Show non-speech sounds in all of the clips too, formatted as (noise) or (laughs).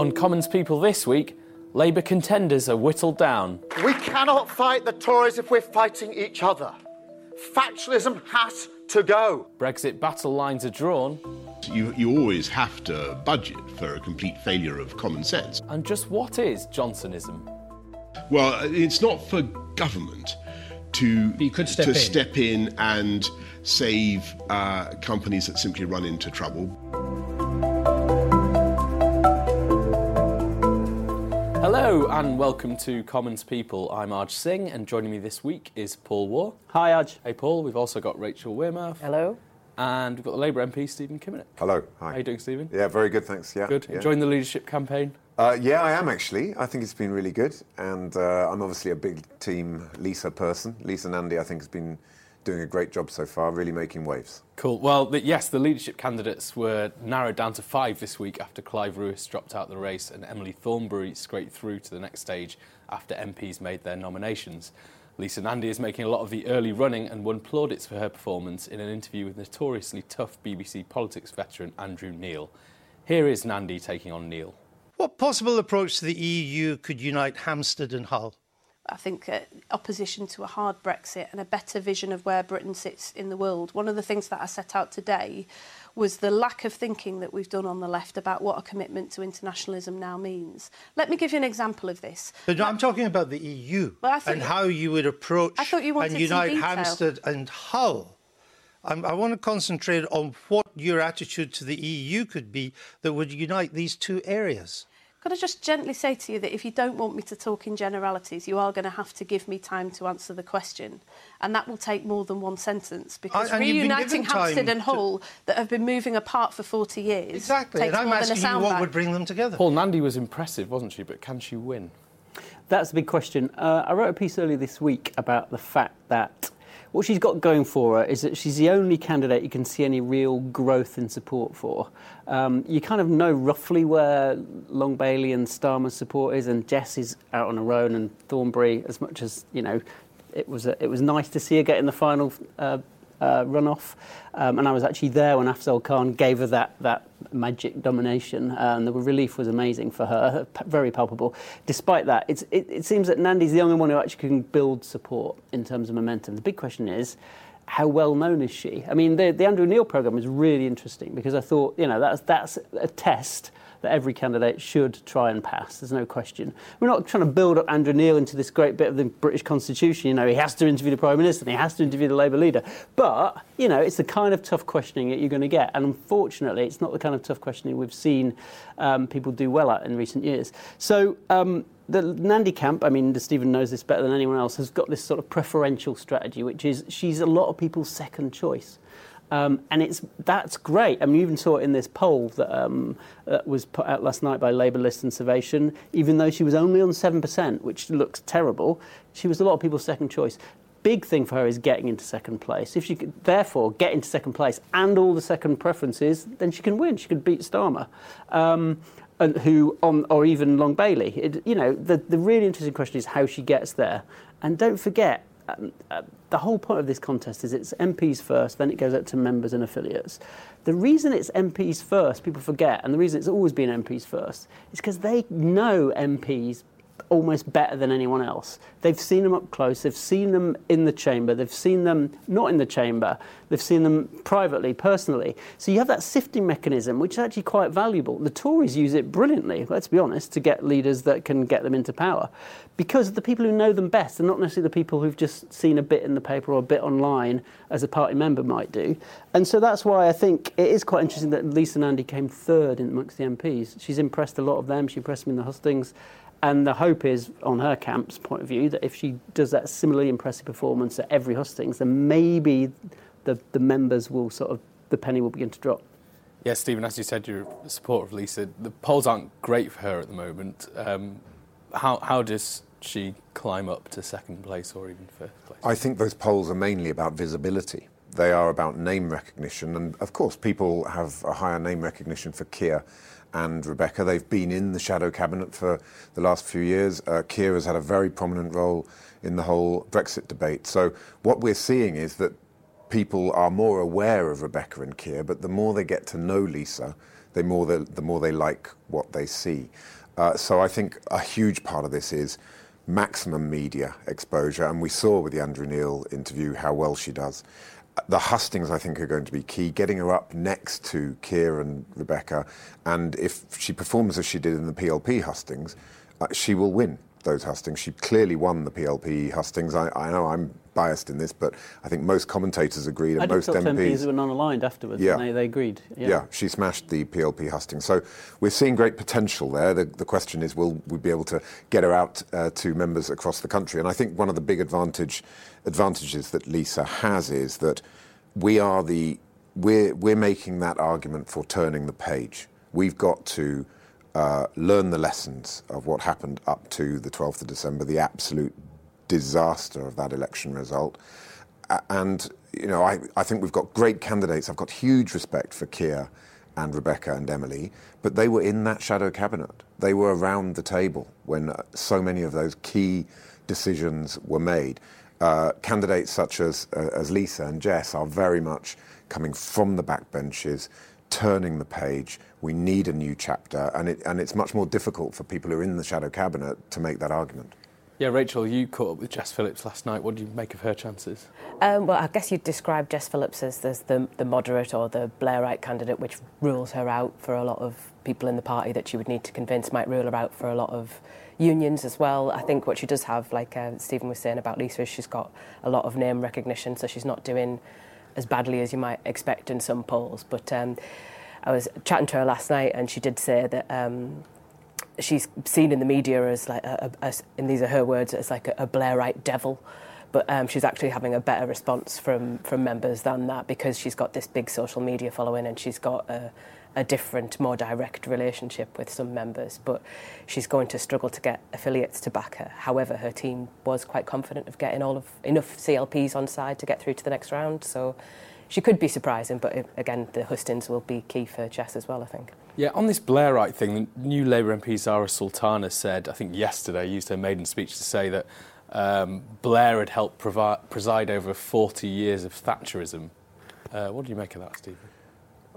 On Commons People this week, Labour contenders are whittled down. We cannot fight the Tories if we're fighting each other. Factionalism has to go. Brexit battle lines are drawn. You, you always have to budget for a complete failure of common sense. And just what is Johnsonism? Well, it's not for government to, you could step to in. step in and save uh, companies that simply run into trouble. Hello and welcome to Commons People. I'm Arj Singh, and joining me this week is Paul Waugh. Hi, Arj. Hey, Paul. We've also got Rachel Wearmouth. Hello. And we've got the Labour MP, Stephen Kinnock. Hello. Hi. How are you doing, Stephen? Yeah, very good, thanks. Yeah. Good. Yeah. Enjoying the leadership campaign? Uh, yeah, I am actually. I think it's been really good, and uh, I'm obviously a big team Lisa person. Lisa Nandy, I think, has been doing a great job so far, really making waves. Cool. Well, the, yes, the leadership candidates were narrowed down to five this week after Clive Lewis dropped out of the race and Emily Thornberry scraped through to the next stage after MPs made their nominations. Lisa Nandy is making a lot of the early running and won plaudits for her performance in an interview with notoriously tough BBC politics veteran Andrew Neil. Here is Nandy taking on Neil. What possible approach to the EU could unite Hampstead and Hull? I think uh, opposition to a hard Brexit and a better vision of where Britain sits in the world. One of the things that I set out today was the lack of thinking that we've done on the left about what a commitment to internationalism now means. Let me give you an example of this. But no, I'm talking about the EU Well, and how you would approach I thought you wanted and unite. Hampstead and Hull. I'm, I want to concentrate on what your attitude to the EU could be that would unite these two areas. Could I just gently say to you that if you don't want me to talk in generalities, you are going to have to give me time to answer the question. And that will take more than one sentence because I- and you've been reuniting Hampstead and to- Hull that have been moving apart for 40 years Exactly. takes And I'm more than a asking you what soundbite. would bring them together. Paul Nandy was impressive, wasn't she? But can she win? That's a big question. Uh, I wrote a piece earlier this week about the fact that what she's got going for her is that she's the only candidate you can see any real growth in support for. Um, you kind of know roughly where Long Bailey and Starmer's support is, and Jess is out on her own, and Thornberry, as much as you know, it was a, it was nice to see her get in the final. Uh, uh, runoff, um, and I was actually there when Afzal Khan gave her that that magic domination, uh, and the relief was amazing for her, (laughs) very palpable. Despite that, it, it seems that Nandy's the only one who actually can build support in terms of momentum. The big question is. How well known is she? I mean, the, the Andrew Neil program is really interesting because I thought, you know, that's, that's a test that every candidate should try and pass. There's no question. We're not trying to build up Andrew Neil into this great bit of the British Constitution. You know, he has to interview the Prime Minister and he has to interview the Labour leader. But, you know, it's the kind of tough questioning that you're going to get. And unfortunately, it's not the kind of tough questioning we've seen um, people do well at in recent years. So, um, the Nandy camp, I mean, Stephen knows this better than anyone else, has got this sort of preferential strategy, which is she's a lot of people's second choice. Um, and it's that's great. I mean, you even saw it in this poll that, um, that was put out last night by Labour List and Survation. Even though she was only on seven percent, which looks terrible, she was a lot of people's second choice. Big thing for her is getting into second place. If she could, therefore, get into second place and all the second preferences, then she can win. She could beat Starmer. Um, and who on or even Long Bailey. It, you know, the the really interesting question is how she gets there. And don't forget, um, uh, the whole point of this contest is it's MPs first, then it goes out to members and affiliates. The reason it's MPs first, people forget, and the reason it's always been MPs first, is because they know MPs almost better than anyone else. They've seen them up close, they've seen them in the chamber, they've seen them not in the chamber, they've seen them privately, personally. So you have that sifting mechanism, which is actually quite valuable. The Tories use it brilliantly, let's be honest, to get leaders that can get them into power. Because the people who know them best are not necessarily the people who've just seen a bit in the paper or a bit online, as a party member might do. And so that's why I think it is quite interesting that Lisa Nandy came third amongst the MPs. She's impressed a lot of them, she impressed me in the hustings. And the hope is, on her camp's point of view, that if she does that similarly impressive performance at every hustings, then maybe the, the members will sort of the penny will begin to drop. Yeah, Stephen, as you said, you're a supporter of Lisa. The polls aren't great for her at the moment. Um, how, how does she climb up to second place or even first place? I think those polls are mainly about visibility. They are about name recognition. And of course, people have a higher name recognition for Keir and Rebecca. They've been in the shadow cabinet for the last few years. Uh, Keir has had a very prominent role in the whole Brexit debate. So, what we're seeing is that people are more aware of Rebecca and Keir, but the more they get to know Lisa, the more, the, the more they like what they see. Uh, so, I think a huge part of this is maximum media exposure, and we saw with the Andrew Neil interview how well she does. The hustings, I think, are going to be key. Getting her up next to Keir and Rebecca, and if she performs as she did in the PLP hustings, uh, she will win those hustings. She clearly won the PLP hustings. I, I, know I'm biased in this, but I think most commentators agreed and I most MPs, MPs were non-aligned afterwards. Yeah. They, they, agreed. Yeah. yeah. she smashed the PLP hustings. So we're seeing great potential there. The, the question is, will we be able to get her out uh, to members across the country? And I think one of the big advantage advantages that Lisa has is that we are the we're we're making that argument for turning the page. We've got to uh, learn the lessons of what happened up to the 12th of December, the absolute disaster of that election result. And, you know, I, I think we've got great candidates. I've got huge respect for Keir and Rebecca and Emily, but they were in that shadow cabinet. They were around the table when uh, so many of those key decisions were made. Uh, candidates such as, uh, as Lisa and Jess are very much coming from the backbenches, turning the page. We need a new chapter, and, it, and it's much more difficult for people who are in the shadow cabinet to make that argument. Yeah, Rachel, you caught up with Jess Phillips last night. What do you make of her chances? Um, well, I guess you'd describe Jess Phillips as, as the, the moderate or the Blairite candidate, which rules her out for a lot of people in the party that she would need to convince might rule her out for a lot of unions as well. I think what she does have, like uh, Stephen was saying about Lisa, is she's got a lot of name recognition, so she's not doing as badly as you might expect in some polls. But um, I was chatting to her last night, and she did say that um, she's seen in the media as like, a, a, as, and these are her words, as like a, a Blairite devil. But um, she's actually having a better response from from members than that because she's got this big social media following, and she's got a, a different, more direct relationship with some members. But she's going to struggle to get affiliates to back her. However, her team was quite confident of getting all of enough CLPs on side to get through to the next round. So she could be surprising, but again, the hustings will be key for Jess as well, I think. Yeah, on this Blairite thing, the new Labour MP Zarah Sultana said, I think yesterday, used her maiden speech to say that um, Blair had helped provi- preside over 40 years of Thatcherism. Uh, what do you make of that, Stephen?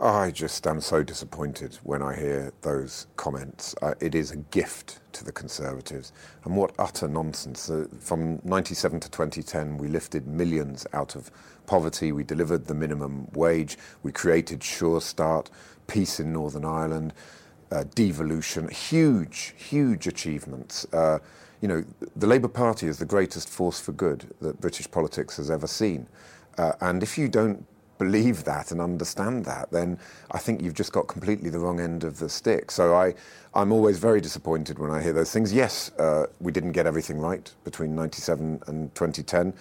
I just am so disappointed when I hear those comments. Uh, it is a gift to the Conservatives. And what utter nonsense. Uh, from 97 to 2010, we lifted millions out of poverty, we delivered the minimum wage, we created Sure Start, peace in Northern Ireland, uh, devolution, huge, huge achievements. Uh, you know, the Labour Party is the greatest force for good that British politics has ever seen. Uh, and if you don't believe that and understand that, then I think you've just got completely the wrong end of the stick. So I, I'm always very disappointed when I hear those things. Yes, uh, we didn't get everything right between 97 and 2010.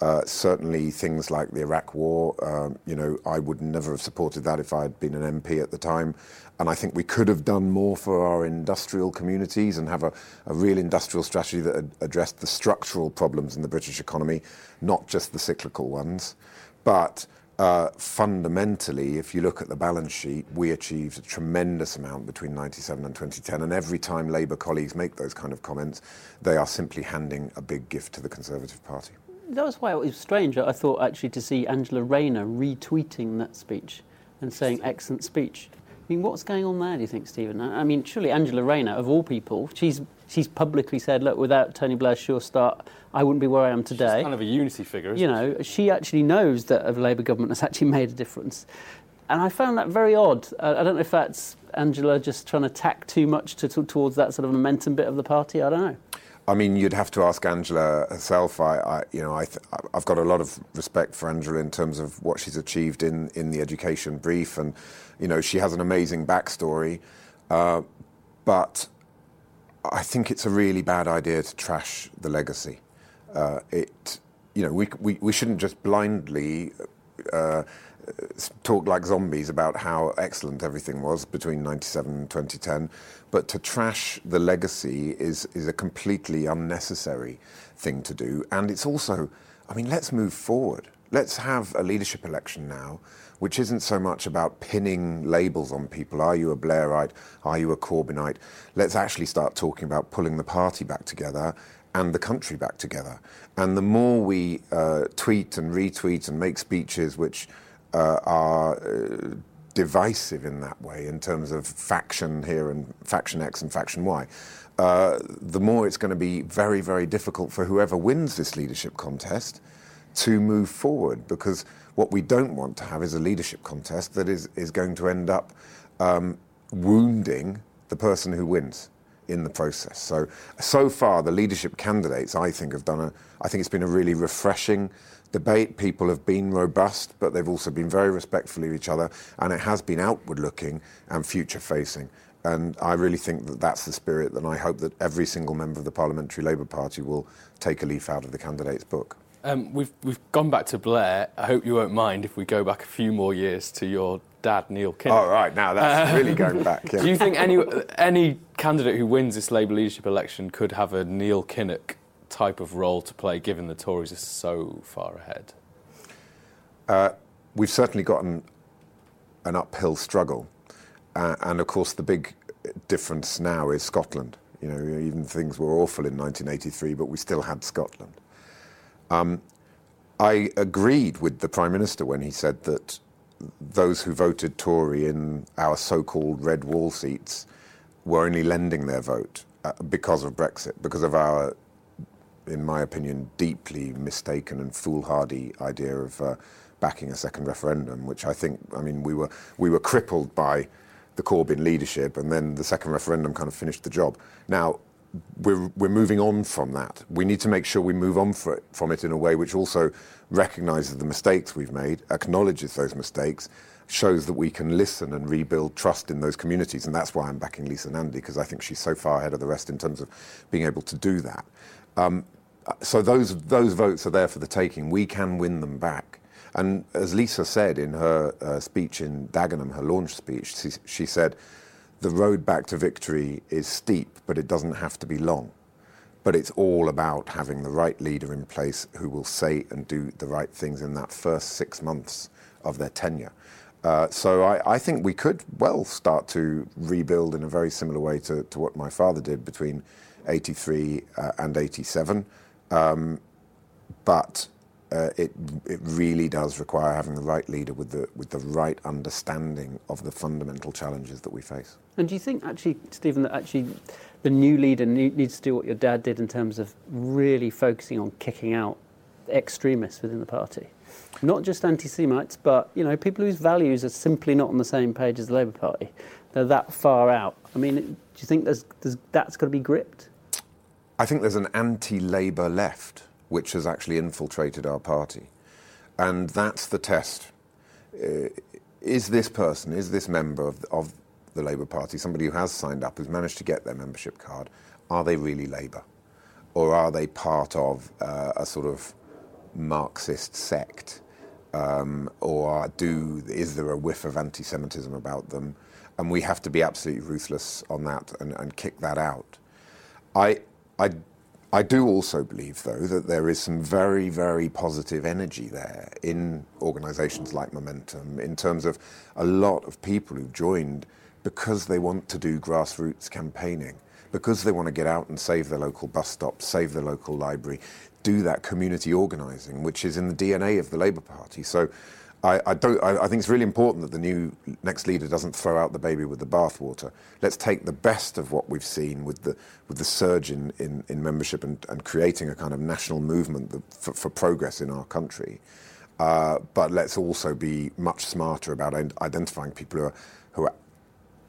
Uh, certainly, things like the Iraq War, um, you know, I would never have supported that if I had been an MP at the time. And I think we could have done more for our industrial communities and have a, a real industrial strategy that addressed the structural problems in the British economy, not just the cyclical ones. But Uh, fundamentally, if you look at the balance sheet, we achieved a tremendous amount between 97 and 2010. And every time Labour colleagues make those kind of comments, they are simply handing a big gift to the Conservative Party that was why it was strange. I thought actually to see Angela Rayner retweeting that speech and saying excellent speech. I mean, what's going on there? Do you think, Stephen? I mean, surely Angela Rayner, of all people, she's she's publicly said, look, without Tony Blair's sure start, I wouldn't be where I am today. She's kind of a unity figure. you know, she? she actually knows that a Labour government has actually made a difference. And I found that very odd. I don't know if that's Angela just trying to tack too much to, to, towards that sort of momentum bit of the party. I don't know. I mean, you'd have to ask Angela herself. I, I you know, I have got a lot of respect for Angela in terms of what she's achieved in, in the education brief, and you know, she has an amazing backstory. Uh, but I think it's a really bad idea to trash the legacy. Uh, it, you know, we, we, we shouldn't just blindly uh, talk like zombies about how excellent everything was between 97 and 2010. But to trash the legacy is, is a completely unnecessary thing to do. And it's also, I mean, let's move forward. Let's have a leadership election now, which isn't so much about pinning labels on people. Are you a Blairite? Are you a Corbynite? Let's actually start talking about pulling the party back together and the country back together. And the more we uh, tweet and retweet and make speeches which uh, are uh, divisive in that way, in terms of faction here and faction X and faction Y, uh, the more it's going to be very, very difficult for whoever wins this leadership contest to move forward. Because what we don't want to have is a leadership contest that is, is going to end up um, wounding the person who wins in the process. So, so far, the leadership candidates, I think, have done a, I think it's been a really refreshing debate. People have been robust, but they've also been very respectful of each other, and it has been outward looking and future facing. And I really think that that's the spirit, and I hope that every single member of the Parliamentary Labour Party will take a leaf out of the candidate's book. Um, we've, we've gone back to Blair. I hope you won't mind if we go back a few more years to your dad, Neil Kinnock. All oh, right, now that's uh, really going back. Yeah. (laughs) Do you think any, any candidate who wins this Labour leadership election could have a Neil Kinnock type of role to play, given the Tories are so far ahead? Uh, we've certainly got an, an uphill struggle. Uh, and of course, the big difference now is Scotland. You know, even things were awful in 1983, but we still had Scotland. Um, I agreed with the Prime Minister when he said that those who voted Tory in our so called red wall seats were only lending their vote uh, because of Brexit, because of our, in my opinion, deeply mistaken and foolhardy idea of uh, backing a second referendum, which I think, I mean, we were, we were crippled by the Corbyn leadership, and then the second referendum kind of finished the job. Now, we're, we're moving on from that. We need to make sure we move on it, from it in a way which also recognises the mistakes we've made, acknowledges those mistakes, shows that we can listen and rebuild trust in those communities. And that's why I'm backing Lisa Nandy, because I think she's so far ahead of the rest in terms of being able to do that. Um, so those, those votes are there for the taking. We can win them back. And as Lisa said in her uh, speech in Dagenham, her launch speech, she, she said, the road back to victory is steep, but it doesn't have to be long. But it's all about having the right leader in place who will say and do the right things in that first six months of their tenure. Uh, so I, I, think we could well start to rebuild in a very similar way to, to what my father did between 83 uh, and 87. Um, but uh, it, it really does require having the right leader with the, with the right understanding of the fundamental challenges that we face. And do you think, actually, Stephen, that actually the new leader needs to do what your dad did in terms of really focusing on kicking out extremists within the party? Not just anti-Semites, but you know, people whose values are simply not on the same page as the Labour Party. They're that far out. I mean, do you think there's, there's, that's got to be gripped? I think there's an anti-Labour left which has actually infiltrated our party. And that's the test. Uh, is this person, is this member of, of the Labour Party, somebody who has signed up, who's managed to get their membership card, are they really Labour? Or are they part of uh, a sort of Marxist sect? Um, or do, is there a whiff of anti Semitism about them? And we have to be absolutely ruthless on that and, and kick that out. I, I I do also believe, though, that there is some very, very positive energy there in organisations like Momentum in terms of a lot of people who've joined because they want to do grassroots campaigning, because they want to get out and save their local bus stop, save their local library, do that community organising, which is in the DNA of the Labour Party. So I, I, don't, I, I, think it's really important that the new next leader doesn't throw out the baby with the bathwater. Let's take the best of what we've seen with the, with the surge in, in, in membership and, and creating a kind of national movement for, for, progress in our country. Uh, but let's also be much smarter about identifying people who, are, who are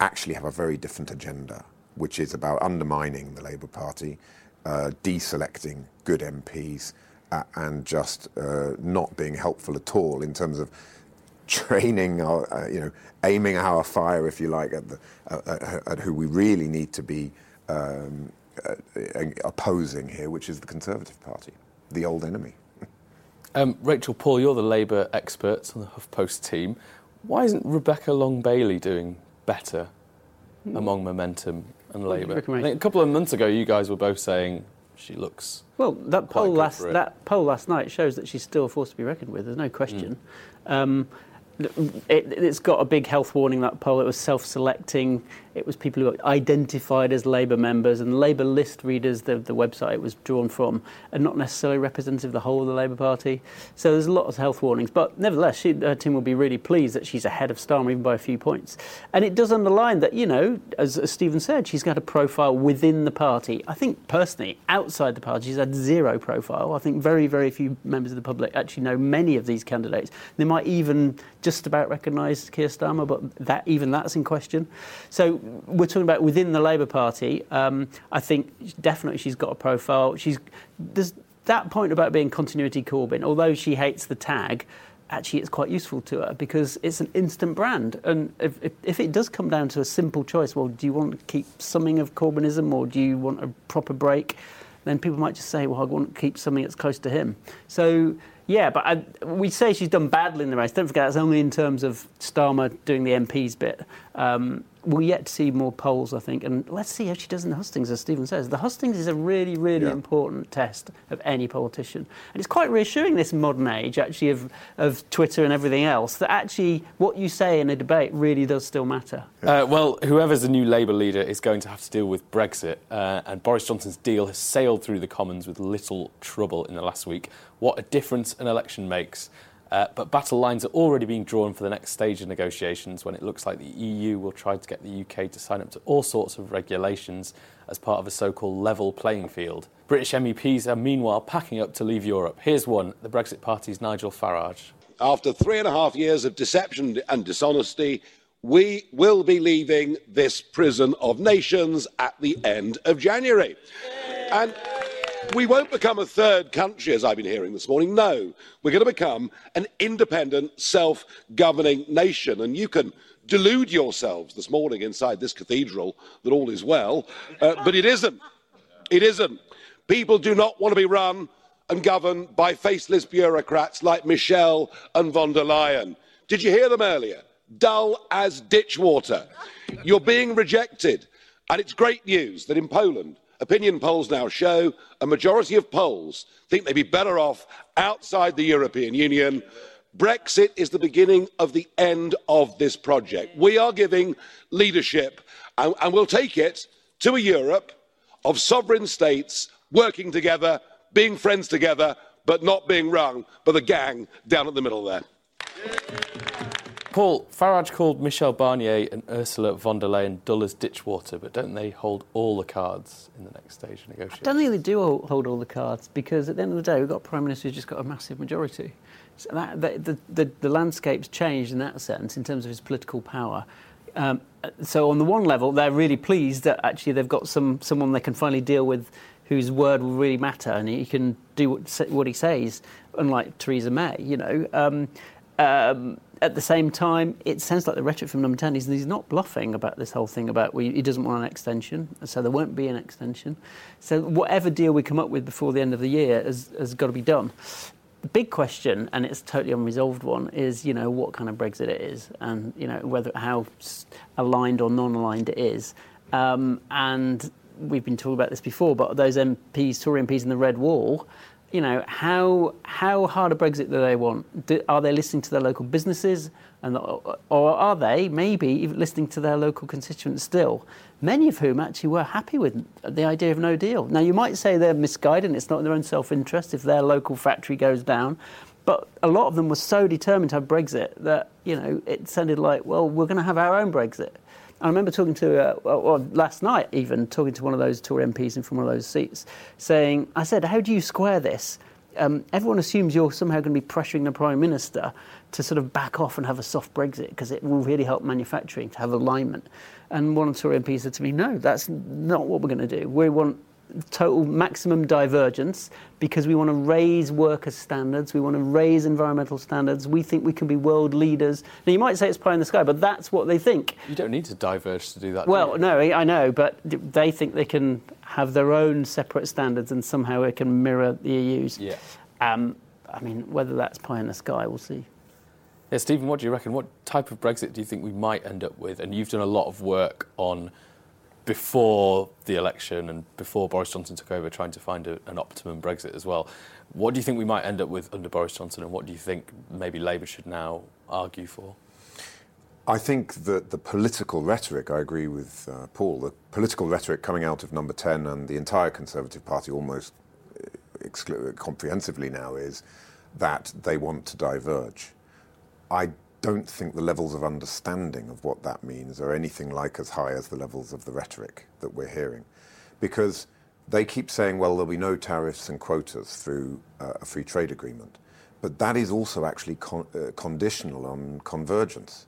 actually have a very different agenda, which is about undermining the Labour Party, uh, deselecting good MPs, and just uh, not being helpful at all in terms of training our, uh, you know, aiming our fire, if you like, at, the, uh, at who we really need to be um, uh, opposing here, which is the Conservative Party, the old enemy. (laughs) Um, Rachel Paul, you're the Labour expert on the HuffPost team. Why isn't Rebecca Long Bailey doing better among Momentum and What do you Labour? I think a couple of months ago, you guys were both saying she looks. Well, that poll last that poll last night shows that she's still a force to be reckoned with. There's no question. Um, it, it's got a big health warning. That poll. It was self-selecting. It was people who identified as Labour members and Labour list readers. The, the website it was drawn from, and not necessarily representative of the whole of the Labour Party. So there's a lot of health warnings. But nevertheless, she, her team will be really pleased that she's ahead of Starmer even by a few points. And it does underline that you know, as, as Stephen said, she's got a profile within the party. I think personally, outside the party, she's had zero profile. I think very, very few members of the public actually know many of these candidates. They might even just about recognise Keir Starmer, but that even that's in question. So we're talking about within the Labour Party. Um, I think definitely she's got a profile. She's there's that point about being continuity Corbyn. Although she hates the tag, actually it's quite useful to her because it's an instant brand. And if, if, if it does come down to a simple choice, well, do you want to keep something of Corbynism or do you want a proper break? Then people might just say, well, I want to keep something that's close to him. So, yeah, but I, we say she's done badly in the race. Don't forget, that's only in terms of Starmer doing the MPs bit. Um, we're yet to see more polls, I think, and let's see how she does in the hustings, as Stephen says. The hustings is a really, really Yeah. important test of any politician. And it's quite reassuring, this modern age, actually, of, of Twitter and everything else, that actually what you say in a debate really does still matter. Uh, well, whoever's the new Labour leader is going to have to deal with Brexit, uh, and Boris Johnson's deal has sailed through the Commons with little trouble in the last week. What a difference an election makes. Uh, but battle lines are already being drawn for the next stage of negotiations when it looks like the EU will try to get the UK to sign up to all sorts of regulations as part of a so called level playing field. British MEPs are meanwhile packing up to leave Europe. Here's one the Brexit Party's Nigel Farage. After three and a half years of deception and dishonesty, we will be leaving this prison of nations at the end of January. And we won't become a third country, as I've been hearing this morning. No, we're going to become an independent, self governing nation. And you can delude yourselves this morning inside this cathedral that all is well, uh, but it isn't. It isn't. People do not want to be run and governed by faceless bureaucrats like Michel and von der Leyen. Did you hear them earlier? Dull as ditch water. You're being rejected. And it's great news that in Poland, opinion polls now show a majority of Poles think they'd be better off outside the European Union. Brexit is the beginning of the end of this project. We are giving leadership, and, and we'll take it to a Europe of sovereign states working together, being friends together, but not being rung by the gang down at the middle there. Paul, Farage called Michel Barnier and Ursula von der Leyen dull as ditch water, but don't they hold all the cards in the next stage of I negotiations? don't think they do hold- hold all the cards because at the end of the day, we've got a prime minister who's just got a massive majority. So that, the, the, the, the landscape's changed in that sense in terms of his political power. Um, so on the one level, they're really pleased that actually they've got some someone they can finally deal with whose word will really matter and he can do what, what he says, unlike Theresa May, you know. Um, um, at the same time, it sounds like the rhetoric from number 10 is he's not bluffing about this whole thing about he doesn't want an extension, so there won't be an extension. So whatever deal we come up with before the end of the year has, has got to be done. The big question, and it's a totally unresolved one, is you know what kind of Brexit it is, and you know whether how aligned or non-aligned it is. Um, and we've been talking about this before, but those MPs, Tory MPs in the red wall, you know how how hard a Brexit do they want? Do, are they listening to their local businesses, and uh, or are they maybe even listening to their local constituents still? Many of whom actually were happy with the idea of no deal. Now you might say they're misguided; and it's not in their own self-interest if their local factory goes down. But a lot of them were so determined to have Brexit that you know it sounded like, well, we're going to have our own Brexit. I remember talking to, uh, last night even, talking to one of those Tory MPs in from one of those seats, saying, I said, how do you square this? Um, everyone assumes you're somehow going to be pressuring the Prime Minister to sort of back off and have a soft Brexit because it will really help manufacturing to have alignment. And one Tory MPs said to me, no, that's not what we're going to do. We want total maximum divergence because we want to raise workers' standards, we want to raise environmental standards. We think we can be world leaders. Now, you might say it's pie in the sky, but that's what they think. You don't need to diverge to do that. do Well, you? no, I know, but they think they can have their own separate standards and somehow it can mirror the EU's. Yeah. Um, I mean, whether that's pie in the sky, we'll see. Yeah, Stephen, what do you reckon? What type of Brexit do you think we might end up with? And you've done a lot of work on before the election and before Boris Johnson took over, trying to find a, an optimum Brexit as well. What do you think we might end up with under Boris Johnson, and what do you think maybe Labour should now argue for? I think that the political rhetoric, I agree with uh, Paul, the political rhetoric coming out of number 10 and the entire Conservative Party almost uh, exclu- comprehensively now is that they want to diverge. I don't think the levels of understanding of what that means are anything like as high as the levels of the rhetoric that we're hearing. Because they keep saying, well, there'll be no tariffs and quotas through uh, a free trade agreement. But that is also actually con- uh, conditional on convergence.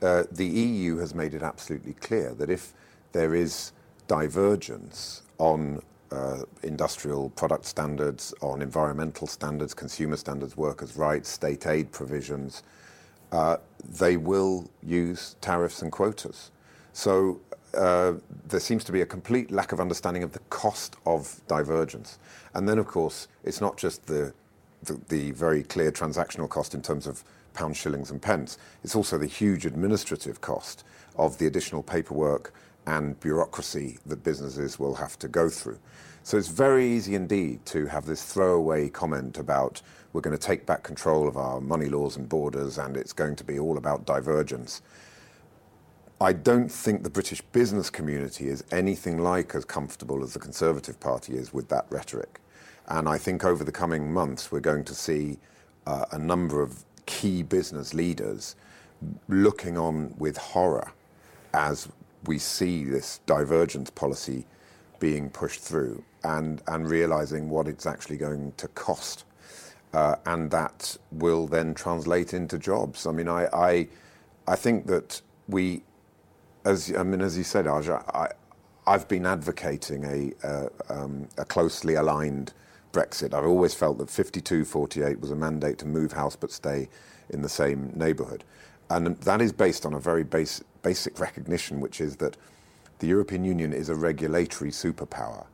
Uh, the EU has made it absolutely clear that if there is divergence on uh, industrial product standards, on environmental standards, consumer standards, workers' rights, state aid provisions, they will use tariffs and quotas. So uh, there seems to be a complete lack of understanding of the cost of divergence. And then, of course, it's not just the, the, the very clear transactional cost in terms of pounds, shillings, and pence. It's also the huge administrative cost of the additional paperwork and bureaucracy that businesses will have to go through. So it's very easy indeed to have this throwaway comment about we're going to take back control of our money laws and borders and it's going to be all about divergence. I don't think the British business community is anything like as comfortable as the Conservative Party is with that rhetoric. And I think over the coming months, we're going to see uh, a number of key business leaders looking on with horror as we see this divergence policy being pushed through and, and realizing what it's actually going to cost. Uh, and that will then translate into jobs. I mean, I, think that we, as I mean, as you said, Arj, I, I've been advocating a, uh, um, a closely aligned Brexit. I've always felt that 52-48 was a mandate to move house but stay in the same neighbourhood. And that is based on a very basic recognition, which is that the European Union is a regulatory superpower.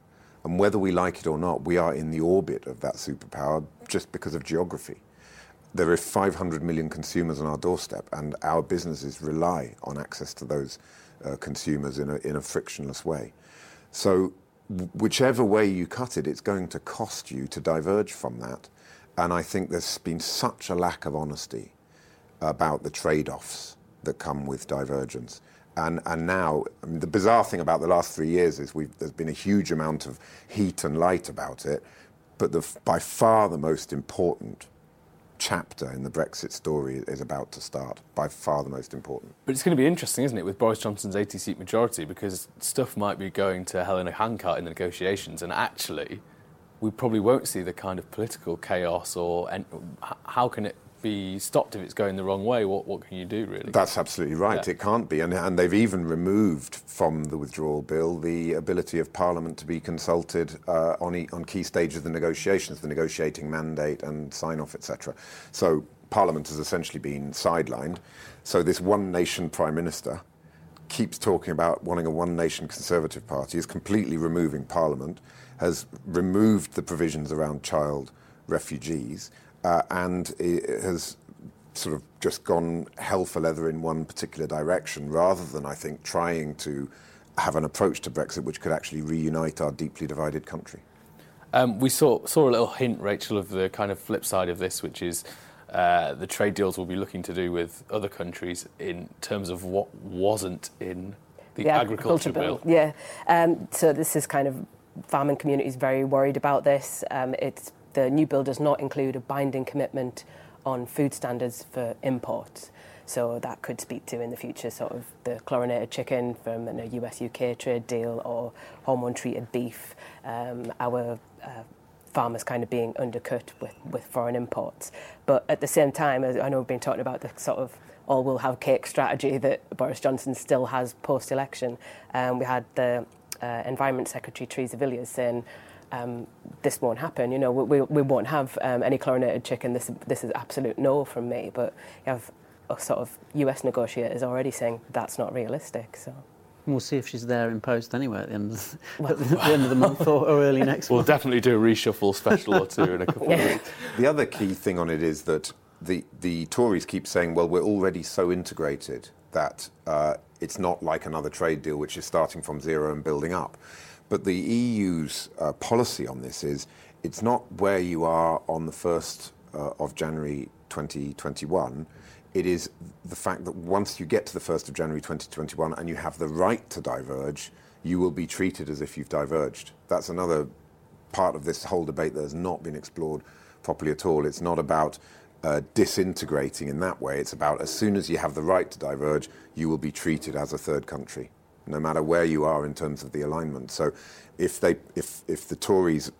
And whether we like it or not, we are in the orbit of that superpower just because of geography. There are 500 million consumers on our doorstep, and our businesses rely on access to those uh, consumers in a, in a frictionless way. So, whichever way you cut it, it's going to cost you to diverge from that. And I think there's been such a lack of honesty about the trade offs that come with divergence. And, and now, I mean, the bizarre thing about the last three years is there's been a huge amount of heat and light about it. But the, by far the most important chapter in the Brexit story is about to start. By far the most important. But it's going to be interesting, isn't it, with Boris Johnson's 80 seat majority, because stuff might be going to hell in a handcart in the negotiations, and actually, we probably won't see the kind of political chaos or and how can it be stopped if it's going the wrong way? What, what can you do, really? That's absolutely right. Yeah. It can't be. And, and they've even removed from the withdrawal bill the ability of Parliament to be consulted uh, on, e- on key stages of the negotiations, the negotiating mandate and sign off, etc. So Parliament has essentially been sidelined. So this one nation Prime Minister keeps talking about wanting a one nation Conservative Party, is completely removing Parliament has removed the provisions around child refugees uh, and has sort of just gone hell for leather in one particular direction rather than, I think, trying to have an approach to Brexit which could actually reunite our deeply divided country. Um, we saw, saw a little hint, Rachel, of the kind of flip side of this, which is uh, the trade deals we'll be looking to do with other countries in terms of what wasn't in the, the agriculture, agriculture, bill. bill. Yeah. Um, so this is kind of farming communities very worried about this. Um, it's, the new bill does not include a binding commitment on food standards for imports. So that could speak to in the future sort of the chlorinated chicken from a US UK trade deal or hormone treated beef. Um, our uh, farmers kind of being undercut with, with foreign imports. But at the same time, I know we've been talking about the sort of all will have cake strategy (laughs) that Boris Johnson still has post election. Um, we had the uh, Environment Secretary Theresa Villiers saying um, this won't happen. You know, we, we won't have um, any chlorinated chicken. This this is absolute no from me. But you have a sort of U.S. negotiators already saying that's not realistic. So. we'll see if she's there in post anyway at the end of the, (laughs) at the, end of the month or, or early next We'll month. definitely do a reshuffle special or two in a couple of weeks. The other key thing on it is that the, the Tories keep saying, well, we're already so integrated that uh, it's not like another trade deal which is starting from zero and building up. But the EU's uh, policy on this is it's not where you are on the 1st uh, of January 2021. It is the fact that once you get to the 1st of January 2021 and you have the right to diverge, you will be treated as if you've diverged. That's another part of this whole debate that has not been explored properly at all. It's not about uh, disintegrating in that way. It's about as soon as you have the right to diverge, you will be treated as a third country, no matter where you are in terms of the alignment. So, if they, if if the Tories'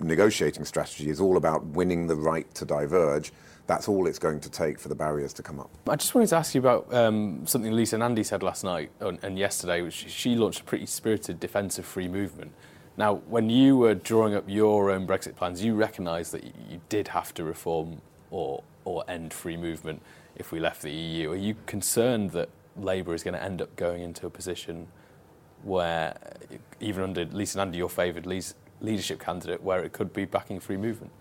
negotiating strategy is all about winning the right to diverge, that's all it's going to take for the barriers to come up. I just wanted to ask you about um, something Lisa Nandy said last night and, and yesterday, which she launched a pretty spirited defence of free movement. Now, when you were drawing up your own Brexit plans, you recognised that you did have to reform or, or end free movement if we left the EU. Are you concerned that Labour is going to end up going into a position where, even under Lisa under your favoured leadership candidate, where it could be backing free movement?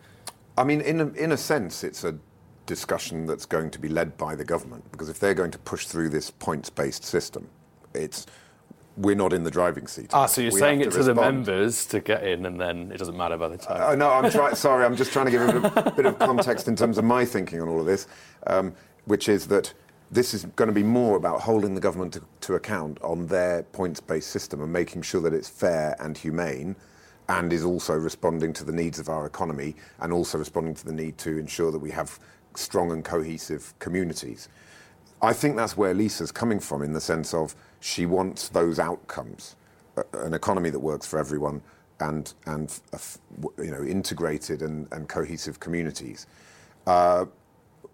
I mean, in a, in a sense, it's a discussion that's going to be led by the government because if they're going to push through this points based system, it's we're not in the driving seat. Ah, so you're We saying it to to the members to get in, and then it doesn't matter by the time. Uh, no, I'm trying. sorry, I'm just trying to give a bit of, bit of context in terms of my thinking on all of this, um, which is that this is going to be more about holding the government to, to account on their points-based system and making sure that it's fair and humane, and is also responding to the needs of our economy and also responding to the need to ensure that we have strong and cohesive communities. I think that's where Lisa's coming from in the sense of she wants those outcomes, an economy that works for everyone and, and you know, integrated and, and cohesive communities. Uh,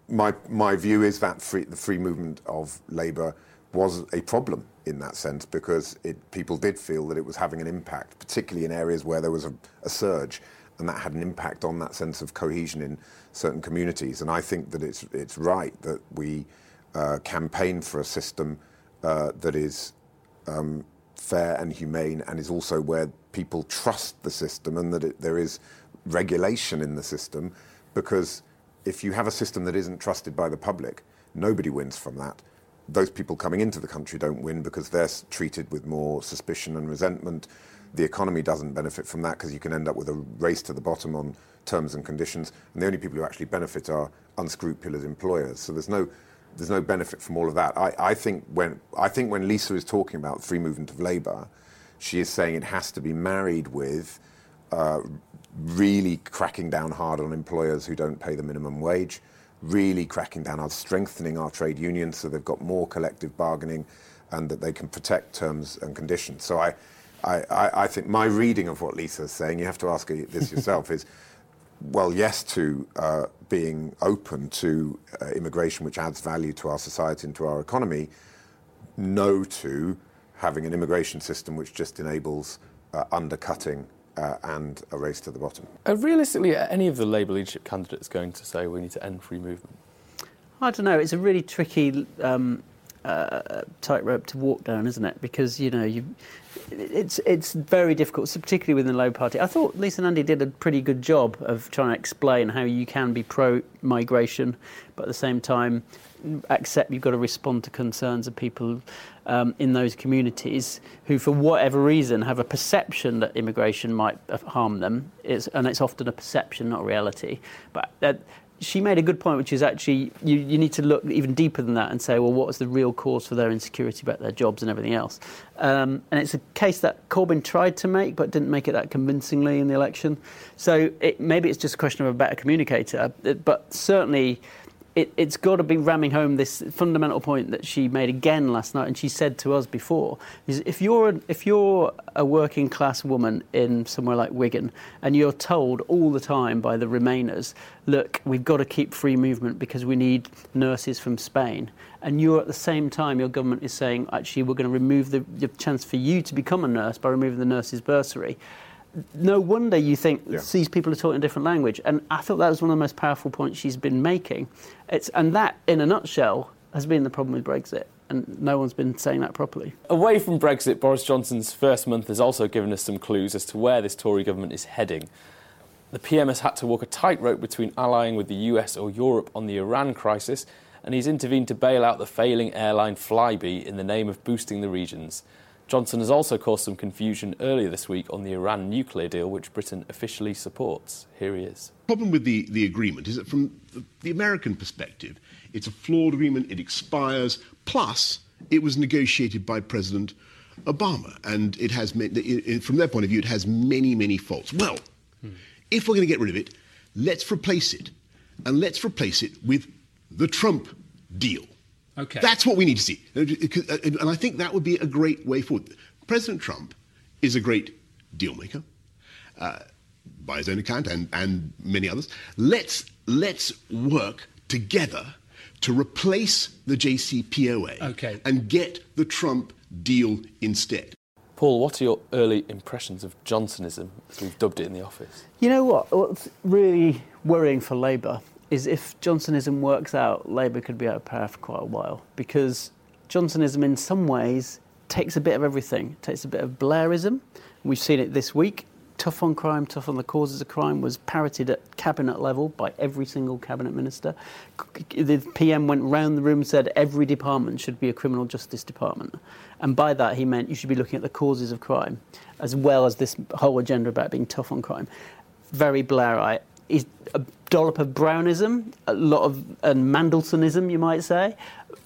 my, my view is that free, the free movement of labour was a problem in that sense because it, people did feel that it was having an impact, particularly in areas where there was a, a surge, and that had an impact on that sense of cohesion in certain communities. And I think that it's, it's right that we uh, campaign for a system uh, that is um, fair and humane and is also where people trust the system and that it, there is regulation in the system because if you have a system that isn't trusted by the public, nobody wins from that. Those people coming into the country don't win because they're treated with more suspicion and resentment. The economy doesn't benefit from that because you can end up with a race to the bottom on terms and conditions. And the only people who actually benefit are unscrupulous employers. So there's no, there's no benefit from all of that. I, I, think when, I think when Lisa is talking about free movement of labour, she is saying it has to be married with uh, really cracking down hard on employers who don't pay the minimum wage, really cracking down on strengthening our trade unions so they've got more collective bargaining and that they can protect terms and conditions. So I, I, I, think my reading of what Lisa is saying, you have to ask this yourself, is well, yes to uh, being open to uh, immigration, which adds value to our society and to our economy, no to having an immigration system which just enables uh, undercutting uh, and a race to the bottom. Are realistically, are any of the Labour leadership candidates going to say we need to end free movement? I don't know. It's a really tricky um, uh, tightrope to walk down, isn't it? Because you know, you, it's it's very difficult, so particularly within the Labour Party. I thought Lisa Nandy did a pretty good job of trying to explain how you can be pro-migration, but at the same time accept you've got to respond to concerns of people um, in those communities who, for whatever reason, have a perception that immigration might harm them. It's, and it's often a perception, not reality. But that, she made a good point, which is actually you, you need to look even deeper than that and say, well, what is the real cause for their insecurity about their jobs and everything else? Um, and it's a case that Corbyn tried to make, but didn't make it that convincingly in the election. So it, maybe it's just a question of a better communicator, but certainly it, it's got to be ramming home this fundamental point that she made again last night, and she said to us before: is if you're a, if you're a working class woman in somewhere like Wigan, and you're told all the time by the Remainers, look, we've got to keep free movement because we need nurses from Spain, and you're at the same time your government is saying actually we're going to remove the, the chance for you to become a nurse by removing the nurses bursary no wonder you think Yeah. these people are talking a different language. And I thought that was one of the most powerful points she's been making. It's, and that, in a nutshell, has been the problem with Brexit. and no one's been saying that properly. Away from Brexit, Boris Johnson's first month has also given us some clues as to where this Tory government is heading. The PM has had to walk a tightrope between allying with the US or Europe on the Iran crisis, and he's intervened to bail out the failing airline Flybe in the name of boosting the regions. Johnson has also caused some confusion earlier this week on the Iran nuclear deal, which Britain officially supports. Here he is. The problem with the, the agreement is that from the, the American perspective, it's a flawed agreement, it expires, plus it was negotiated by President Obama, and it has, it, it, from their point of view, it has many, many faults. Well, hmm. if we're going to get rid of it, let's replace it, and let's replace it with the Trump deal. Okay. That's what we need to see. And I think that would be a great way forward. President Trump is a great deal maker, uh, by his own account and, and many others. Let's, let's work together to replace the JCPOA okay. and get the Trump deal instead. Paul, what are your early impressions of Johnsonism, as we've dubbed it in the office? You know what? What's really worrying for Labour is if Johnsonism works out, Labour could be out of power for quite a while because Johnsonism, in some ways, takes a bit of everything. It takes a bit of Blairism. We've seen it this week. Tough on crime, tough on the causes of crime was parroted at cabinet level by every single cabinet minister. The PM went round the room and said every department should be a criminal justice department. And by that, he meant you should be looking at the causes of crime, as well as this whole agenda about being tough on crime. Very Blairite is a dollop of Brownism, a lot of and Mandelsonism, you might say,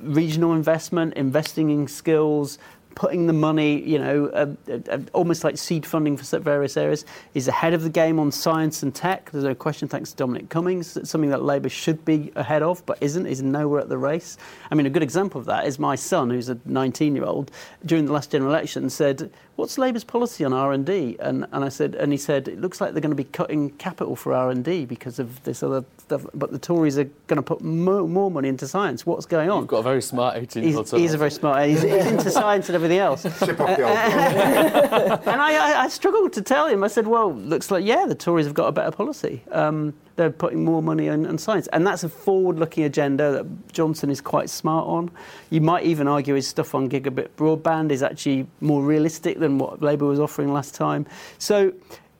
regional investment, investing in skills, putting the money, you know, uh, uh, almost like seed funding for various areas, is ahead of the game on science and tech. There's no question, thanks to Dominic Cummings. Something that Labour should be ahead of, but isn't, is nowhere at the race. I mean, a good example of that is my son, who's a 19 year old, during the last general election said, What's Labour's policy on R&D? And, and I said, and he said, it looks like they're going to be cutting capital for R&D because of this other stuff. But the Tories are going to put more, more money into science. What's going on? You've got a very smart 18 year old He's a very smart. He's, he's into science and everything else. (laughs) Chip off the old (laughs) and I, I, I, struggled to tell him. I said, well, looks like yeah, the Tories have got a better policy. Um, they're putting more money on, science. And that's a forward looking agenda that Johnson is quite smart on. You might even argue his stuff on gigabit broadband is actually more realistic than what Labour was offering last time. So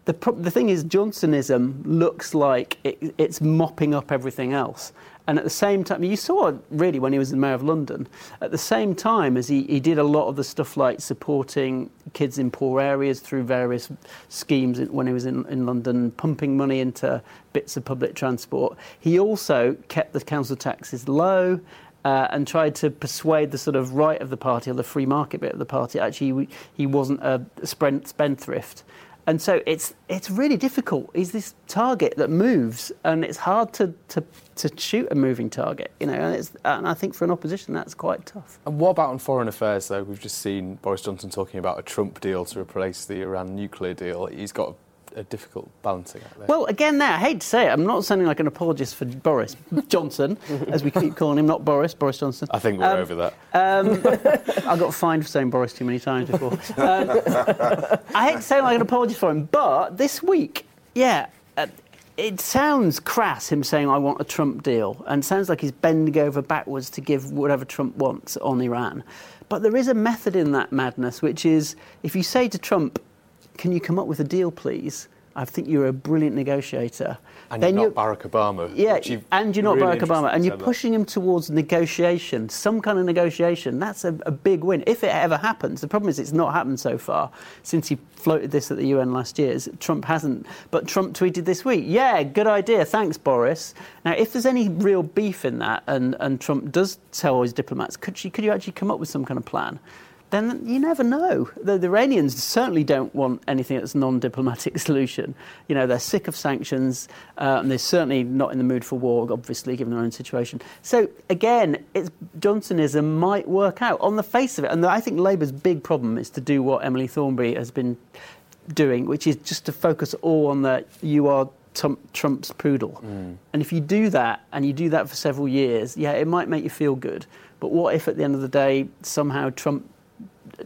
the, the thing is, Johnsonism looks like it, it's mopping up everything else. And at the same time, you saw really when he was the mayor of London. At the same time as he, he did a lot of the stuff like supporting kids in poor areas through various schemes when he was in, in London, pumping money into bits of public transport, he also kept the council taxes low. Uh, and tried to persuade the sort of right of the party or the free market bit of the party. Actually, he wasn't a spendthrift. And so it's it's really difficult. He's this target that moves, and it's hard to, to, to shoot a moving target. You know, and, it's and, I think for an opposition that's quite tough. And what about on foreign affairs? Though we've just seen Boris Johnson talking about a Trump deal to replace the Iran nuclear deal. He's got a difficult balancing act there. Well, again, there, I hate to say it, I'm not sounding like an apologist for Boris (laughs) Johnson, as we keep calling him, not Boris, Boris Johnson. I think we're um, over that. Um, (laughs) I got fined for saying Boris too many times before. Um, (laughs) I hate to sound like an apologist for him, but this week, yeah. Uh, it sounds crass him saying I want a Trump deal, and sounds like he's bending over backwards to give whatever Trump wants on Iran. But there is a method in that madness, which is if you say to Trump, can you come up with a deal, please? I think you're a brilliant negotiator. And then you're not Barack Obama. Yeah, and you're not really Barack Obama. And you're pushing him towards negotiation, some kind of negotiation. That's a, a, big win. If it ever happens, the problem is it's not happened so far since he floated this at the UN last year. Trump hasn't. But Trump tweeted this week, yeah, good idea. Thanks, Boris. Now, if there's any real beef in that and, and Trump does tell his diplomats, could you, could you actually come up with some kind of plan? Then you never know. The, the, Iranians certainly don't want anything that's non-diplomatic (laughs) solution. You know, they're sick of sanctions, uh, and they're certainly not in the mood for war, obviously, given their own situation. So again, it's, Johnsonism might work out on the face of it. And I think Labour's big problem is to do what Emily Thornberry has been doing, which is just to focus all on the you are Trump's poodle. Mm. And if you do that, and you do that for several years, yeah, it might make you feel good. But what if at the end of the day somehow Trump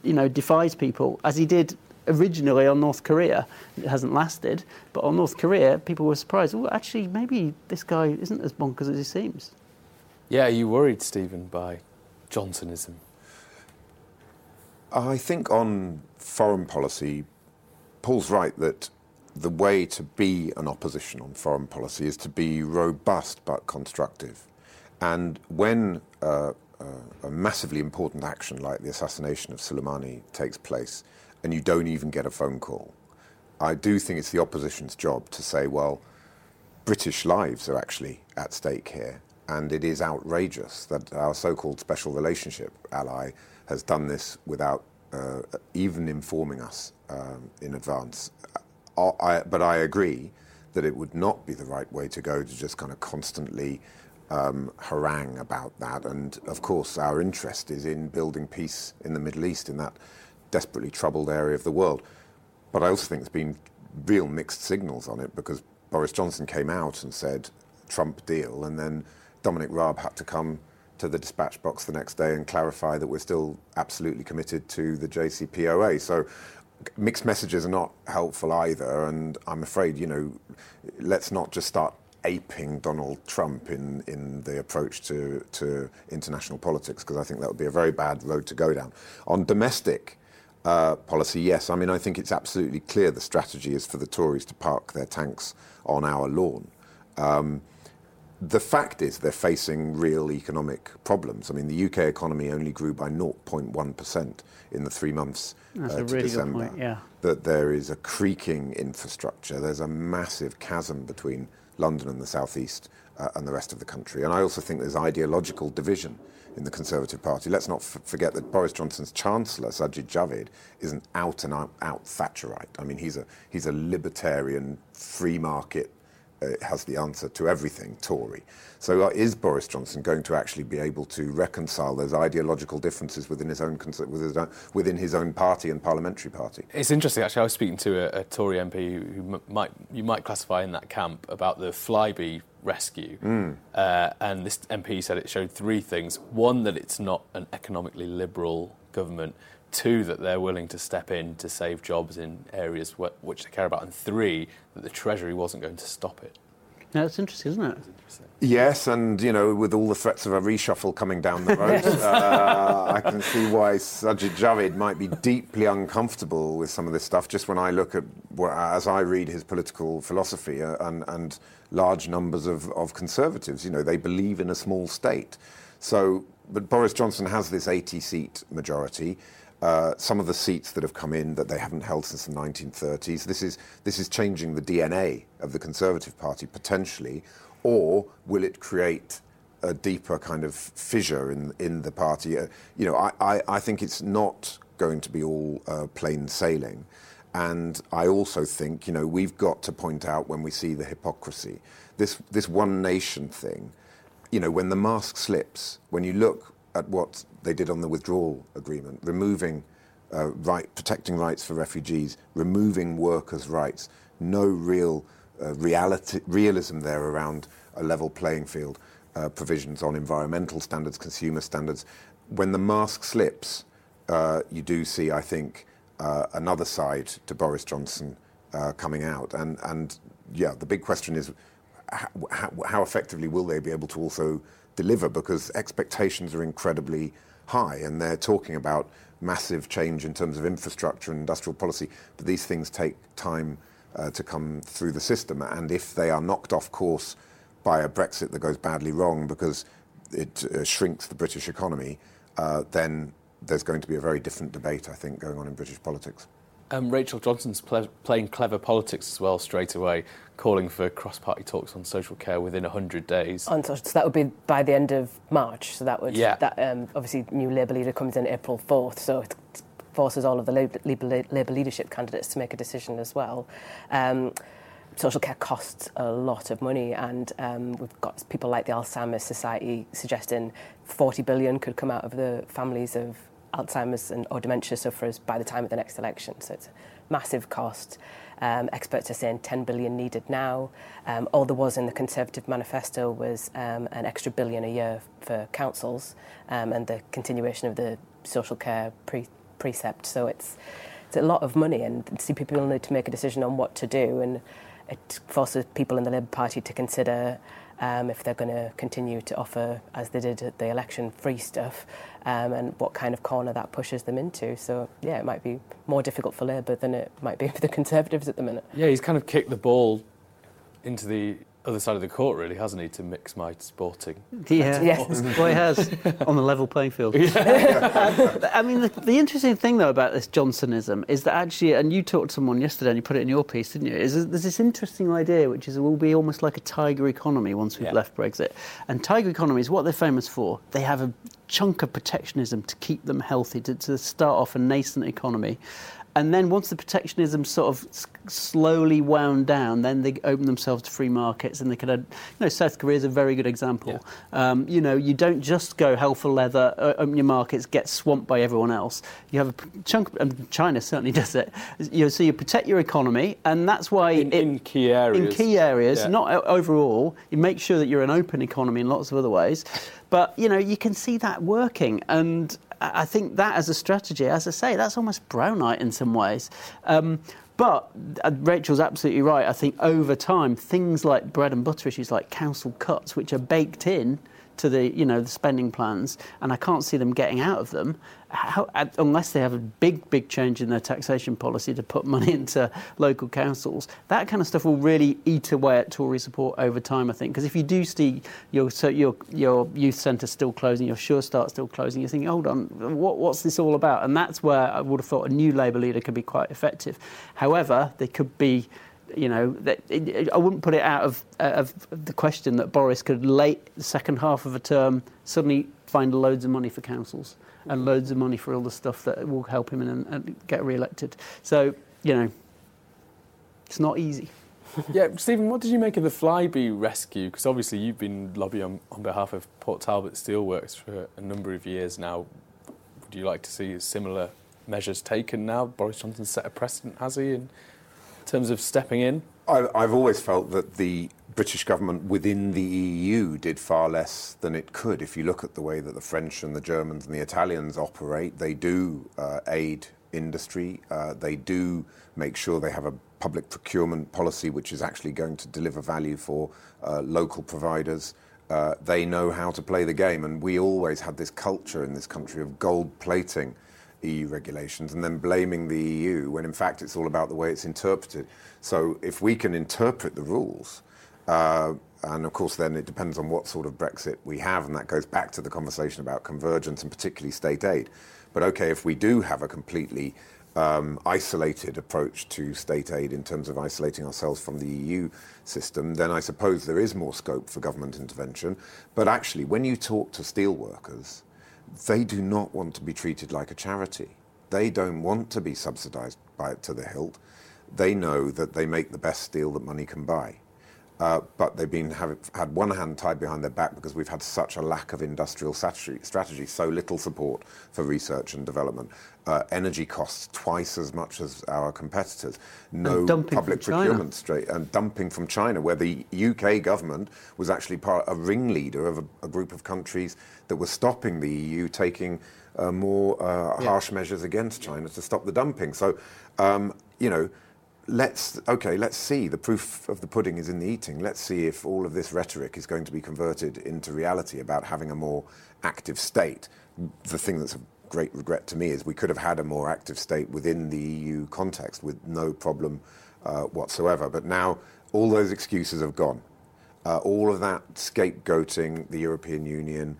you know, defies people, as he did originally on North Korea. It hasn't lasted, but on North Korea, people were surprised. Well, actually, maybe this guy isn't as bonkers as he seems. Yeah, are you worried, Stephen, by Johnsonism? I think on foreign policy, Paul's right that the way to be an opposition on foreign policy is to be robust but constructive. And when uh, uh, a massively important action like the assassination of Soleimani takes place and you don't even get a phone call, I do think it's the opposition's job to say, well, British lives are actually at stake here. And it is outrageous that our so called special relationship ally has done this without uh, even informing us um, in advance. Uh, I, but I agree that it would not be the right way to go to just kind of constantly um, harangue about that. And of course, our interest is in building peace in the Middle East, in that desperately troubled area of the world. But I also think there's been real mixed signals on it because Boris Johnson came out and said Trump deal, and then Dominic Raab had to come to the dispatch box the next day and clarify that we're still absolutely committed to the JCPOA. So mixed messages are not helpful either, and I'm afraid, you know, let's not just start aping Donald Trump in, in the approach to, to international politics, because I think that would be a very bad road to go down. On domestic uh, policy, yes, I mean, I think it's absolutely clear the strategy is for the Tories to park their tanks on our lawn. Um, the fact is they're facing real economic problems. I mean, the UK economy only grew by 0.1% in the three months That's uh, a to really December. good point, yeah. That there is a creaking infrastructure. There's a massive chasm between London and the southeast uh, and the rest of the country. And I also think there's ideological division in the Conservative Party. Let's not f- forget that Boris Johnson's Chancellor, Sajid Javid, is an out and out, out Thatcherite. I mean, he's a, he's a libertarian, free market has the answer to everything Tory. So, uh, is Boris Johnson going to actually be able to reconcile those ideological differences within his own within his own, within his own party and parliamentary party? It's interesting, actually. I was speaking to a, a Tory MP who, who might you might classify in that camp about the Flybe rescue, Mm. uh, and this MP said it showed three things: one, that it's not an economically liberal government; two, that they're willing to step in to save jobs in areas wh- which they care about; and three, that the Treasury wasn't going to stop it. No, that's interesting, isn't it? Yes, and you know, with all the threats of a reshuffle coming down the road, (laughs) uh, I can see why Sajid Javid might be deeply uncomfortable with some of this stuff. Just when I look at, well, as I read his political philosophy uh, and, and large numbers of, of conservatives, you know, they believe in a small state. So, but Boris Johnson has this 80 seat majority. Uh, some of the seats that have come in that they haven't held since the 1930s. This is this is changing the DNA of the Conservative Party potentially, or will it create a deeper kind of fissure in in the party? Uh, you know, I, I, I think it's not going to be all uh, plain sailing. And I also think, you know, we've got to point out when we see the hypocrisy, this this one nation thing. You know, when the mask slips, when you look at what they did on the withdrawal agreement, removing uh, right, protecting rights for refugees, removing workers' rights, no real uh, reality, realism there around a level playing field, uh, provisions on environmental standards, consumer standards. When the mask slips, uh, you do see, I think, uh, another side to Boris Johnson uh, coming out. And, and yeah, the big question is how, how effectively will they be able to also deliver? Because expectations are incredibly high, and they're talking about massive change in terms of infrastructure and industrial policy. But these things take time uh, to come through the system, and if they are knocked off course by a Brexit that goes badly wrong because it uh, shrinks the British economy, uh, then there's going to be a very different debate, I think, going on in British politics. Um, Rachel Johnson's ple- playing clever politics as well straight away, calling for cross-party talks on social care within 100 days. On social, so that would be by the end of March. So that would Yeah. that um, obviously new Labour leader comes in April fourth. So it forces all of the Labour, Labour, Labour leadership candidates to make a decision as well. Um, social care costs a lot of money, and um, we've got people like the Alzheimer's Society suggesting 40 billion could come out of the families of Alzheimer's and, or dementia sufferers by the time of the next election. So it's a massive cost. Um, experts are saying 10 billion needed now. Um, all there was in the Conservative manifesto was um, an extra billion a year for councils um, and the continuation of the social care pre- precept. So it's it's a lot of money, and see people need to make a decision on what to do, and it forces people in the Labour Party to consider um, if they're going to continue to offer, as they did at the election, free stuff, um, and what kind of corner that pushes them into. So, yeah, it might be more difficult for Labour than it might be (laughs) for the Conservatives at the minute. Yeah, he's kind of kicked the ball into the other side of the court, really, hasn't he, to mix my sporting? Yeah, Yes. well, he has (laughs) on the level playing field. (laughs) I mean, the, the interesting thing though about this Johnsonism is that actually, and you talked to someone yesterday, and you put it in your piece, didn't you? Is there's this interesting idea which is it will be almost like a tiger economy once we've Yeah. left Brexit. And tiger economies, what they're famous for, they have a chunk of protectionism to keep them healthy, to, to start off a nascent economy. And then once the protectionism sort of s- slowly wound down, then they open themselves to free markets, and they could. Have, you know, South Korea is a very good example. Um, you know, you don't just go hell for leather, uh, open your markets, get swamped by everyone else. You have a p- chunk, and China certainly (laughs) does it. You know, so you protect your economy, and that's why In, it, in key areas. in key areas, Yeah. not overall. You make sure that you're an open economy in lots of other ways, but you know you can see that working, and I think that as a strategy, as I say, that's almost Brownite in some ways. Um, but uh, Rachel's absolutely right. I think over time, things like bread and butter issues, like council cuts, which are baked in to the you know the spending plans, and I can't see them getting out of them how, unless they have a big big change in their taxation policy to put money (laughs) into local councils. That kind of stuff will really eat away at Tory support over time, I think. Because if you do see your so your your youth centre still closing, your Sure Start still closing, you're thinking, hold on, what, what's this all about? And that's where I would have thought a new Labour leader could be quite effective. However, they could be you know, that it, it- I wouldn't put it out of, of the question that Boris could late the second half of a term suddenly find loads of money for councils and mm-hmm. loads of money for all the stuff that will help him and, and get re-elected. So you know, it's not easy. (laughs) Yeah, Stephen, what did you make of the Flybe rescue? Because obviously you've been lobbying on, on behalf of Port Talbot Steelworks for a number of years now. Would you like to see similar measures taken now? Boris Johnson's set a precedent, has he, in terms of stepping in? I, I've always felt that the British government within the EU did far less than it could. If you look at the way that the French and the Germans and the Italians operate, they do uh, aid industry. Uh, they do make sure they have a public procurement policy which is actually going to deliver value for uh, local providers. Uh, they know how to play the game, and we always had this culture in this country of gold plating EU regulations and then blaming the EU when in fact it's all about the way it's interpreted. So if we can interpret the rules, uh, and of course then it depends on what sort of Brexit we have, and that goes back to the conversation about convergence and particularly state aid. But okay, if we do have a completely um, isolated approach to state aid in terms of isolating ourselves from the EU system, then I suppose there is more scope for government intervention. But actually, when you talk to steel steelworkers, they do not want to be treated like a charity. They don't want to be subsidised by to the hilt. They know that they make the best deal that money can buy. Uh, but they've been have, had one hand tied behind their back because we've had such a lack of industrial strategy, strategy so little support for research and development. Uh, energy costs twice as much as our competitors. No public procurement straight and dumping from China, where the UK government was actually part a ringleader of a, a group of countries that were stopping the EU taking uh, more uh, harsh measures against China to stop the dumping. So, um, you know, let's okay, let's see. The proof of the pudding is in the eating. Let's see if all of this rhetoric is going to be converted into reality about having a more active state. The thing that's a great regret to me is we could have had a more active state within the EU context with no problem uh, whatsoever. But now all those excuses have gone. Uh, all of that scapegoating the European Union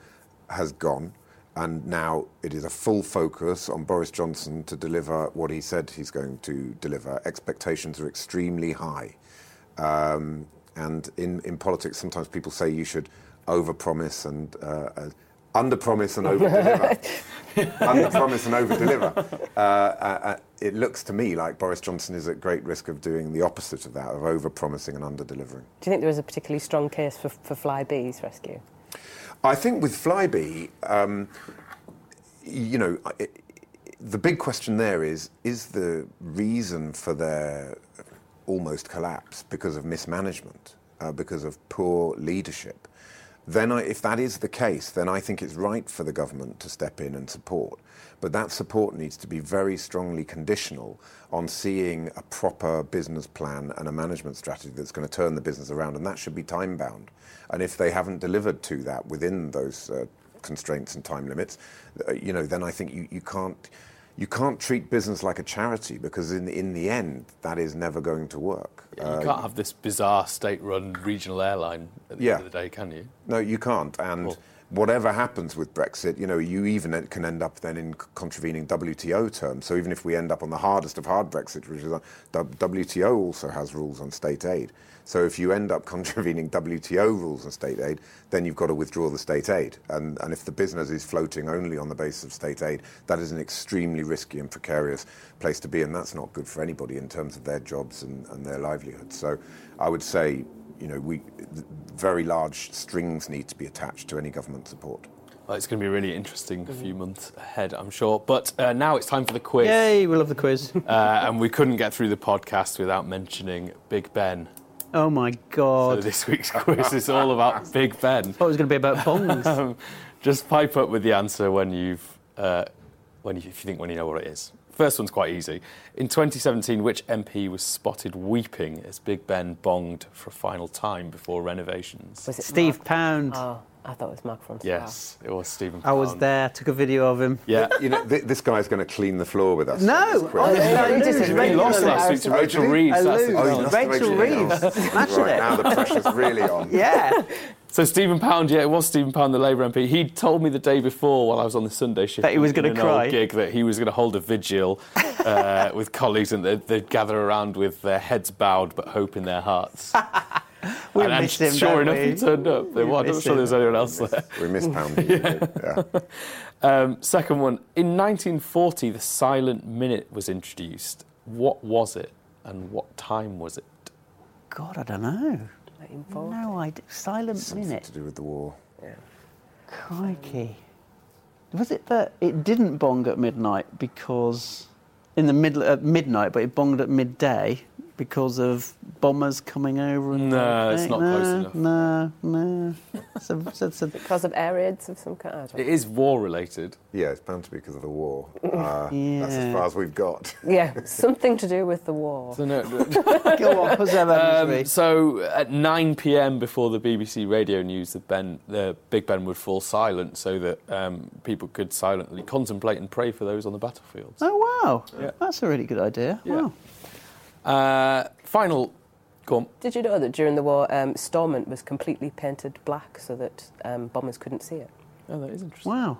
has gone. And now it is a full focus on Boris Johnson to deliver what he said he's going to deliver. Expectations are extremely high. Um, and in, in politics, sometimes people say you should overpromise and uh, uh, underpromise and overdeliver. (laughs) underpromise and overdeliver. Uh, uh, uh, it looks to me like Boris Johnson is at great risk of doing the opposite of that, of overpromising and underdelivering. Do you think there was a particularly strong case for, for Flybe's rescue? I think with Flybe, um, you know, i the big question there is: is the reason for their almost collapse because of mismanagement, uh, because of poor leadership? then I, if that is the case, then I think it's right for the government to step in and support. But that support needs to be very strongly conditional on seeing a proper business plan and a management strategy that's going to turn the business around, and that should be time bound. And if they haven't delivered to that within those uh, constraints and time limits, uh, you know, then I think you, you can't you can't treat business like a charity because in the, in the end that is never going to work. You can't have this bizarre state-run regional airline at the Yeah. end of the day, can you? No, you can't. And whatever happens with Brexit, you know, you even can end up then in contravening WTO terms. So even if we end up on the hardest of hard Brexit, which is uh, WTO also has rules on state aid. So if you end up (laughs) contravening WTO rules on state aid, then you've got to withdraw the state aid. And, and if the business is floating only on the basis of state aid, that is an extremely risky and precarious place to be. And that's not good for anybody in terms of their jobs and, and their livelihoods. So I would say, you know, we, very large strings need to be attached to any government support. Well, it's going to be a really interesting few months ahead, I'm sure. But uh, now it's time for the quiz. Yay, we love the quiz. (laughs) Uh, and we couldn't get through the podcast without mentioning Big Ben. Oh my So God. this week's quiz is all about (laughs) Big Ben. thought it was going to be about bongs. (laughs) Um, just pipe up with the answer when you've uh, when you, if you think when you know what it is. First one's quite easy. In 2017, which MP was spotted weeping as Big Ben bonged for a final time before renovations? Was it Steve Mark? Pound. Oh, I thought it was Mark from Yes, it was Stephen. I was there, took a video of him. Yeah. You know, th- this guy's going to clean the floor with us. No, This oh, no, he just He lost last week to Rachel? Reeves. That's lose. Oh, you lost Rachel Rachel Reeves. Reeves. Right, it. now the pressure's really on. (laughs) Yeah. So Stephen Pound, yeah, it was Stephen Pound, the Labour MP. He told me the day before, while I was on the Sunday shift, That he was gonna an cry. gig, that he was going to hold a vigil (laughs) uh, with colleagues, and they'd, they'd gather around with their heads bowed but hope in their hearts. (laughs) We and, and missed him, sure enough, we? he turned up. There We. I'm not sure him. there was anyone else there. We miss (laughs) Poundy. yeah. Um, second one. In 1940, the silent minute was introduced. What was it, and what time was it? God, I don't know. 1940. No idea. Silent Something minute. to do with the war. Yeah. Crikey. Was it that it didn't bong at midnight because in the middle at midnight, but it bonged at midday because of bombers coming over? And No, it's everything? not close no, enough. No, no. (laughs) so, so, so, Because of air raids of some kind. It is war related. Yeah, it's bound to be because of the war. (laughs) Uh, That's as far as we've got. (laughs) Yeah, something to do with the war. So no, go on, what's that Um, so at 9 p.m. before the BBC radio news, the Ben, the Big Ben would fall silent, so that um, people could silently contemplate and pray for those on the battlefields. Oh wow, Yeah. that's a really good idea. Yeah. Wow. Uh, final, go on. Did you know that during the war, um, Stormont was completely painted black so that um, bombers couldn't see it? Oh, that is interesting. Wow.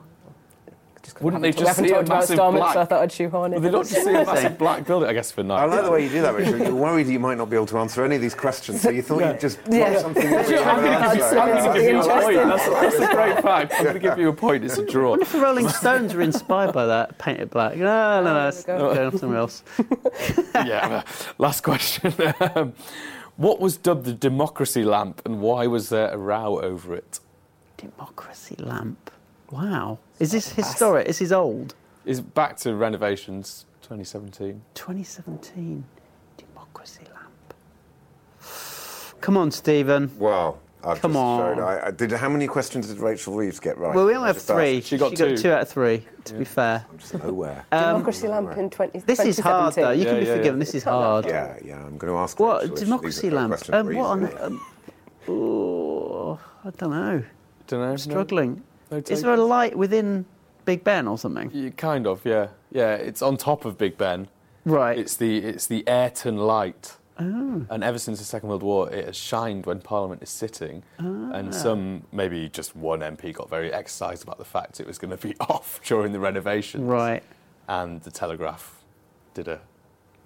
Just 'cause Wouldn't they just we see a haven't talked about massive Stormont, black- so I thought I'd shoehorn it. Well, they don't just see a (laughs) massive (laughs) black building, I guess, for night. I like the way you do that, Richard. You're worried you might not be able to answer any of these questions, so you thought you'd just Yeah. something in. which I'm gonna answered. answer I'm going to Something give you a point. That's, that's a great fact. I'm going to give you a point. It's a draw. wonder if the Rolling Stones were inspired by that, painted black. No, no, no, it's there we go. going off somewhere else. (laughs) yeah. Last question. Um, what was dubbed the democracy lamp, and why was there a row over it? Democracy lamp. Wow. Is this historic? Is this old? Is back to renovations 2017. 2017. Democracy lamp. Come on, Stephen. Well, I've Come just on. showed. I, I did. How many questions did Rachel Reeves get right? Well, we only have three. asked. She got two. two out of three, to be fair. I'm just nowhere. Um, Democracy lamp in 20, this is hard, though. You Yeah, can be yeah, forgiven. yeah. This is hard. yeah, yeah. I'm going to ask. What? Rachel if Democracy lamp. Um, what on. Um, oh, I don't know. Don't know. Struggling. No, no Is there a light within Big Ben or something? You kind of, yeah, yeah. It's on top of Big Ben. Right. It's the it's the Ayrton light. Oh. And ever since the Second World War, it has shined when Parliament is sitting. Ah. And some, maybe just one MP, got very exercised about the fact it was going to be (laughs) off during the renovations. Right. And the Telegraph did a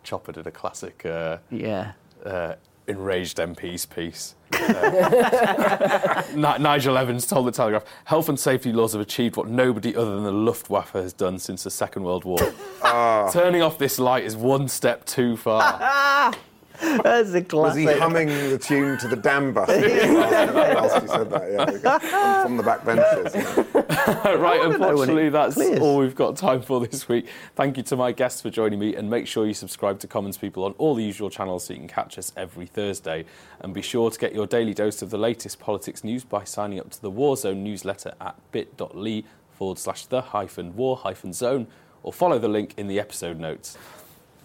Chopper did a classic uh, Yeah. uh, enraged MPs piece. Uh, Nigel Evans told the Telegraph, "Health and safety laws have achieved what nobody other than the Luftwaffe has done since the Second World War. Ah. Turning off this light is one step too far." (laughs) (laughs) That's a Was he humming the tune to the dam bus whilst he said that? Yeah, from, from the back benches. (laughs) right, unfortunately, that's clears. all we've got time for this week. Thank you to my guests for joining me, and make sure you subscribe to Commons People on all the usual channels so you can catch us every Thursday. And be sure to get your daily dose of the latest politics news by signing up to the Waugh Zone newsletter at bit.ly forward slash the hyphen war hyphen zone, or follow the link in the episode notes.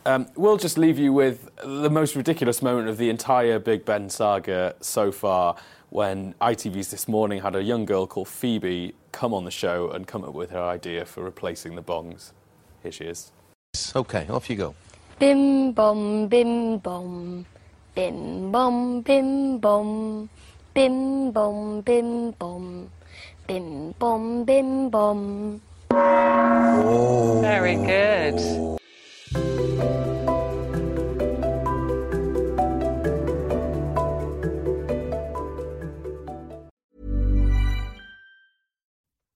Um, we'll just leave you with the most ridiculous moment of the entire Big Ben saga so far when ITV's This Morning had a young girl called Phoebe come on the show and come up with her idea for replacing the bongs. Here she is. Okay, off you go. Bim bom bim bom. Bim bom bim bom. Bim bom bim bom. Bim bom bim bom. Very good.